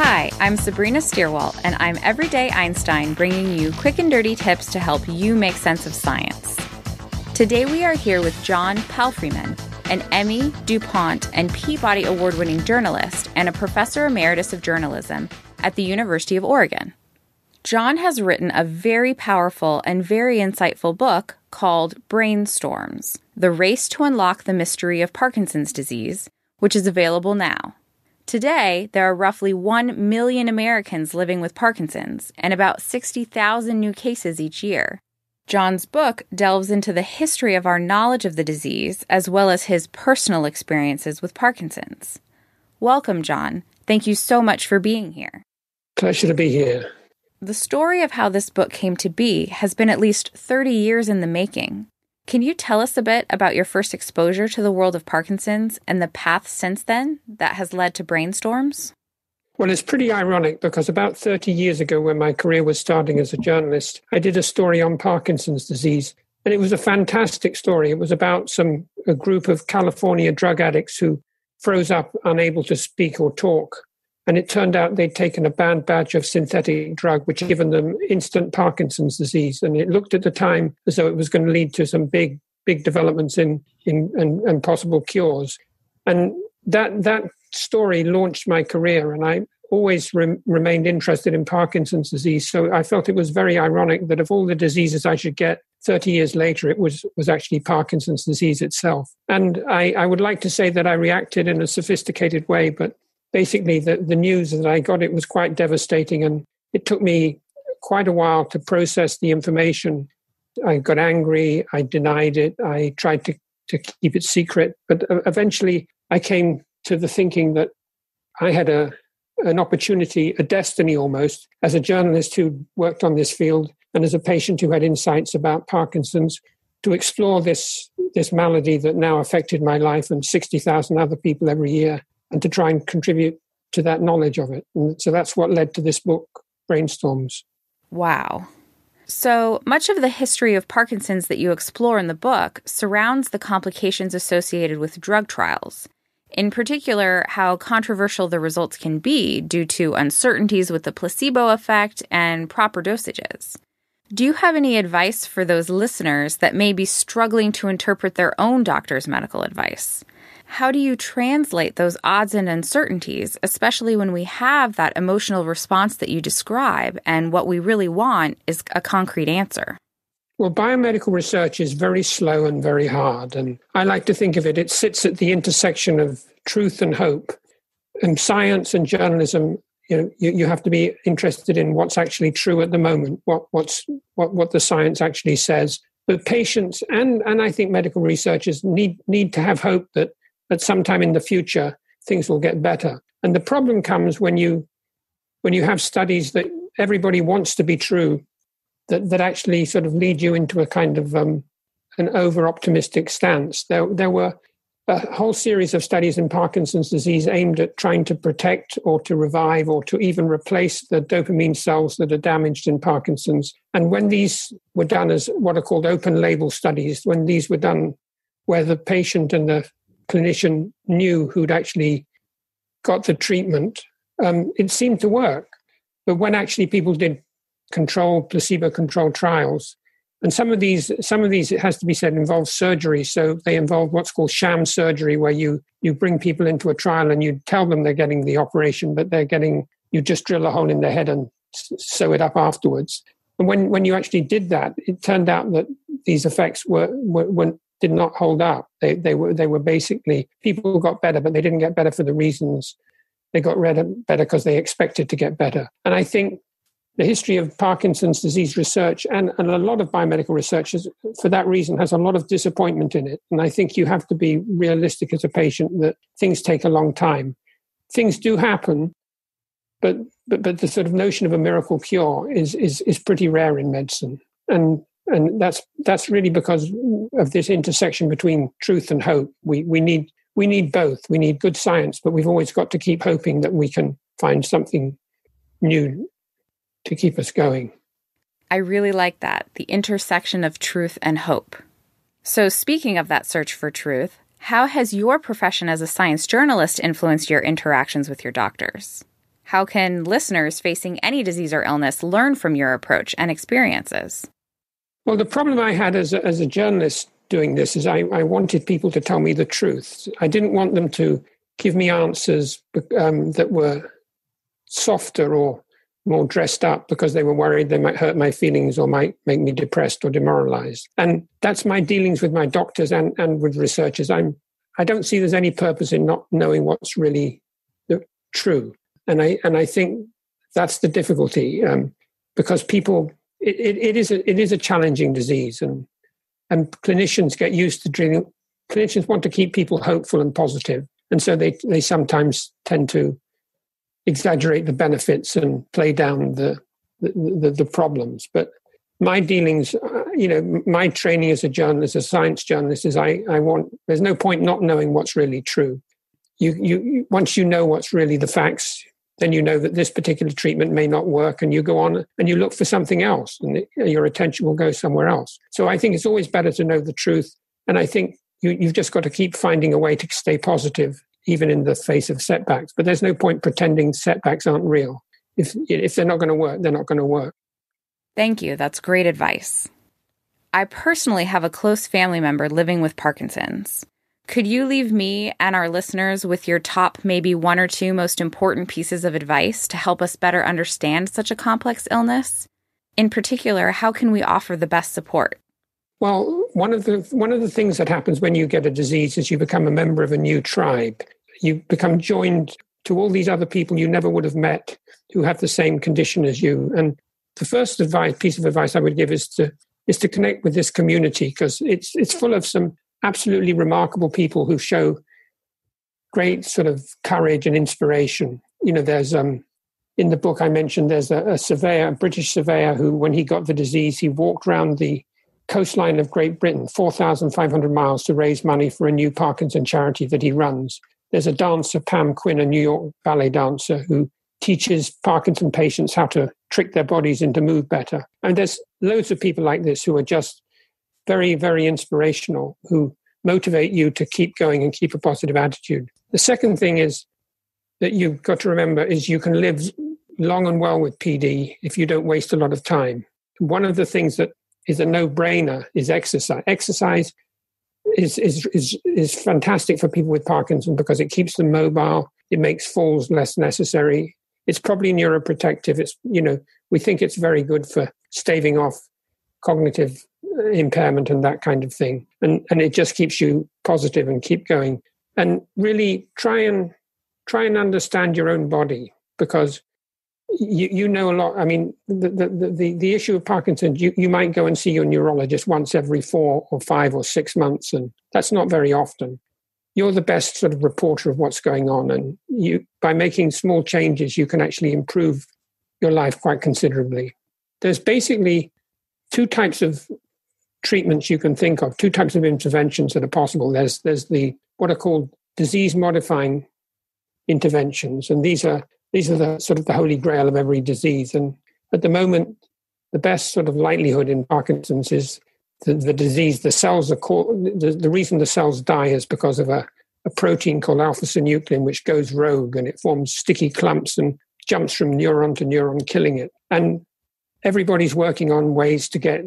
Hi, I'm Sabrina Stierwalt, and I'm Everyday Einstein bringing you quick and dirty tips to help you make sense of science. Today we are here with John Palfreyman, an Emmy, DuPont, and Peabody Award winning journalist and a professor emeritus of journalism at the University of Oregon. John has written a very powerful and very insightful book called Brainstorms The Race to Unlock the Mystery of Parkinson's Disease, which is available now. Today, there are roughly 1 million Americans living with Parkinson's and about 60,000 new cases each year. John's book delves into the history of our knowledge of the disease as well as his personal experiences with Parkinson's. Welcome, John. Thank you so much for being here. Pleasure to be here. The story of how this book came to be has been at least 30 years in the making. Can you tell us a bit about your first exposure to the world of Parkinson's and the path since then that has led to brainstorms? Well, it's pretty ironic because about 30 years ago, when my career was starting as a journalist, I did a story on Parkinson's disease. And it was a fantastic story. It was about some a group of California drug addicts who froze up, unable to speak or talk. And it turned out they'd taken a banned batch of synthetic drug, which had given them instant Parkinson's disease. And it looked at the time as though it was going to lead to some big, big developments in, in and, possible cures. And that that story launched my career, and I always re- remained interested in Parkinson's disease. So I felt it was very ironic that of all the diseases I should get 30 years later, it was, was actually Parkinson's disease itself. And I, I would like to say that I reacted in a sophisticated way, but basically the, the news that I got, it was quite devastating. And it took me quite a while to process the information. I got angry. I denied it. I tried to, to keep it secret. But eventually I came to the thinking that I had a, an opportunity, a destiny almost, as a journalist who worked on this field and as a patient who had insights about Parkinson's, to explore this, this malady that now affected my life and 60,000 other people every year and to try and contribute to that knowledge of it. And so that's what led to this book, Brainstorms. Wow. So much of the history of Parkinson's that you explore in the book surrounds the complications associated with drug trials. In particular, how controversial the results can be due to uncertainties with the placebo effect and proper dosages. Do you have any advice for those listeners that may be struggling to interpret their own doctor's medical advice? How do you translate those odds and uncertainties, especially when we have that emotional response that you describe and what we really want is a concrete answer? Well, biomedical research is very slow and very hard. And I like to think of it, it sits at the intersection of truth and hope. And science and journalism, you know, you, you have to be interested in what's actually true at the moment, what, what's, what, what the science actually says. But patients and, and I think medical researchers need, need to have hope that that sometime in the future things will get better. And the problem comes when you when you have studies that everybody wants to be true, that that actually sort of lead you into a kind of um, an over optimistic stance. There there were a whole series of studies in Parkinson's disease aimed at trying to protect or to revive or to even replace the dopamine cells that are damaged in Parkinson's. And when these were done as what are called open label studies, when these were done where the patient and the clinician knew who'd actually got the treatment, um, it seemed to work. But when actually people did controlled placebo-controlled trials, and some of these, some of these, it has to be said, involve surgery. So they involve what's called sham surgery, where you you bring people into a trial and you tell them they're getting the operation, but they're getting you just drill a hole in their head and sew it up afterwards. And when when you actually did that, it turned out that these effects were, were, were did not hold up. They, they were they were basically people got better, but they didn't get better for the reasons they got better because they expected to get better. And I think the history of Parkinson's disease research and, and a lot of biomedical research is, for that reason has a lot of disappointment in it. And I think you have to be realistic as a patient that things take a long time. Things do happen, but but but the sort of notion of a miracle cure is is is pretty rare in medicine. And and that's that's really because of this intersection between truth and hope. We we need we need both. We need good science, but we've always got to keep hoping that we can find something new to keep us going. I really like that the intersection of truth and hope. So, speaking of that search for truth, how has your profession as a science journalist influenced your interactions with your doctors? How can listeners facing any disease or illness learn from your approach and experiences? Well, the problem I had as a, as a journalist doing this is I, I wanted people to tell me the truth. I didn't want them to give me answers um, that were softer or more dressed up because they were worried they might hurt my feelings or might make me depressed or demoralized. And that's my dealings with my doctors and, and with researchers. I'm I don't see there's any purpose in not knowing what's really true. And I and I think that's the difficulty um, because people it, it, it is a, it is a challenging disease and and clinicians get used to treating clinicians want to keep people hopeful and positive and so they they sometimes tend to exaggerate the benefits and play down the the, the, the problems. But my dealings, uh, you know, my training as a journalist, a science journalist, is I, I want. There's no point not knowing what's really true. You, you, once you know what's really the facts, then you know that this particular treatment may not work, and you go on and you look for something else, and your attention will go somewhere else. So I think it's always better to know the truth, and I think you, you've just got to keep finding a way to stay positive even in the face of setbacks. But there's no point pretending setbacks aren't real. If, if they're not going to work, they're not going to work. Thank you. That's great advice. I personally have a close family member living with Parkinson's. Could you leave me and our listeners with your top, maybe one or two most important pieces of advice to help us better understand such a complex illness? In particular, how can we offer the best support? Well, one of the one of the things that happens when you get a disease is you become a member of a new tribe you become joined to all these other people you never would have met who have the same condition as you. And the first advice, piece of advice I would give is to is to connect with this community because it's it's full of some absolutely remarkable people who show great sort of courage and inspiration. You know, there's um in the book I mentioned there's a, a surveyor, a British surveyor, who when he got the disease, he walked around the coastline of Great Britain, 4,500 miles, to raise money for a new Parkinson charity that he runs. There's a dancer, Pam Quinn, a New York ballet dancer, who teaches Parkinson patients how to trick their bodies into move better. And there's loads of people like this who are just very, very inspirational, who motivate you to keep going and keep a positive attitude. The second thing is that you've got to remember is you can live long and well with PD if you don't waste a lot of time. One of the things that is a no-brainer is exercise. Exercise is, is, is, is fantastic for people with Parkinson because it keeps them mobile. It makes falls less necessary. It's probably neuroprotective. It's, you know, we think it's very good for staving off cognitive impairment and that kind of thing. And, and it just keeps you positive and keep going. And really try and try and understand your own body because you, you know a lot. I mean, the, the, the, the issue of Parkinson's, you, you might go and see your neurologist once every four or five or six months, and that's not very often. You're the best sort of reporter of what's going on, and you by making small changes, you can actually improve your life quite considerably. There's basically two types of treatments you can think of, two types of interventions that are possible. There's there's the what are called disease modifying interventions, and these are these are the sort of the holy grail of every disease. And at the moment, the best sort of likelihood in Parkinson's is the, the disease, the cells are called, the, the reason the cells die is because of a, a protein called alpha synuclein, which goes rogue and it forms sticky clumps and jumps from neuron to neuron, killing it. And everybody's working on ways to get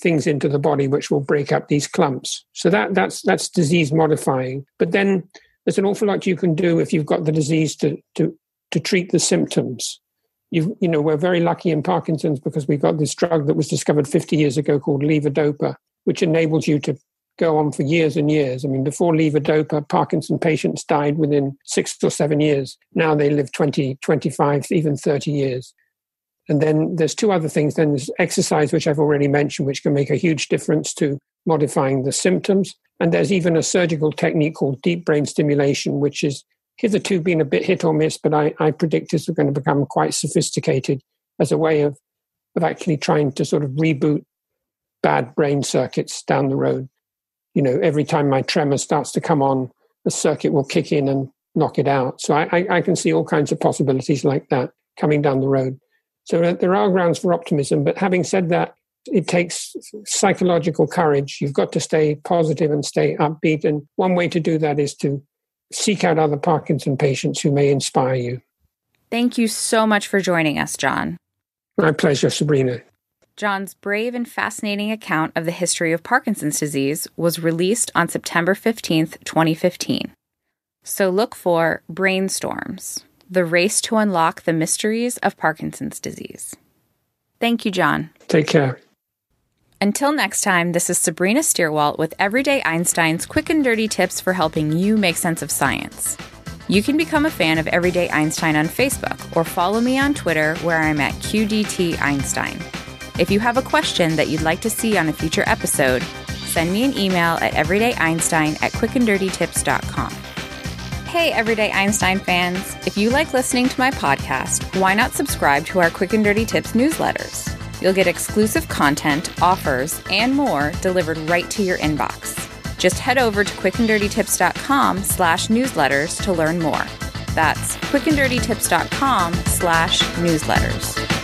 things into the body which will break up these clumps. So that that's that's disease modifying. But then there's an awful lot you can do if you've got the disease to to to treat the symptoms. You, you know, we're very lucky in Parkinson's because we got this drug that was discovered 50 years ago called levodopa, which enables you to go on for years and years. I mean, before levodopa, Parkinson patients died within six or seven years. Now they live 20, 25, even 30 years. And then there's two other things. Then there's exercise, which I've already mentioned, which can make a huge difference to modifying the symptoms. And there's even a surgical technique called deep brain stimulation, which is hitherto been a bit hit or miss, but I, I predict is going to become quite sophisticated as a way of, of actually trying to sort of reboot bad brain circuits down the road. You know, every time my tremor starts to come on, the circuit will kick in and knock it out. So I, I, I can see all kinds of possibilities like that coming down the road. So there are grounds for optimism. But having said that, it takes psychological courage. You've got to stay positive and stay upbeat. And one way to do that is to seek out other Parkinson patients who may inspire you. Thank you so much for joining us, John. My pleasure, Sabrina. John's brave and fascinating account of the history of Parkinson's disease was released on September 15th, 2015. So look for Brainstorms The Race to Unlock the Mysteries of Parkinson's Disease. Thank you, John. Take care. Until next time, this is Sabrina Stierwalt with Everyday Einstein's quick and dirty tips for helping you make sense of science. You can become a fan of Everyday Einstein on Facebook or follow me on Twitter where I'm at QDT Einstein. If you have a question that you'd like to see on a future episode, send me an email at everydayeinstein at quickanddirtytips.com. Hey, Everyday Einstein fans! If you like listening to my podcast, why not subscribe to our Quick and Dirty Tips newsletters? You'll get exclusive content, offers, and more delivered right to your inbox. Just head over to quickanddirtytips.com slash newsletters to learn more. That's quickanddirtytips.com slash newsletters.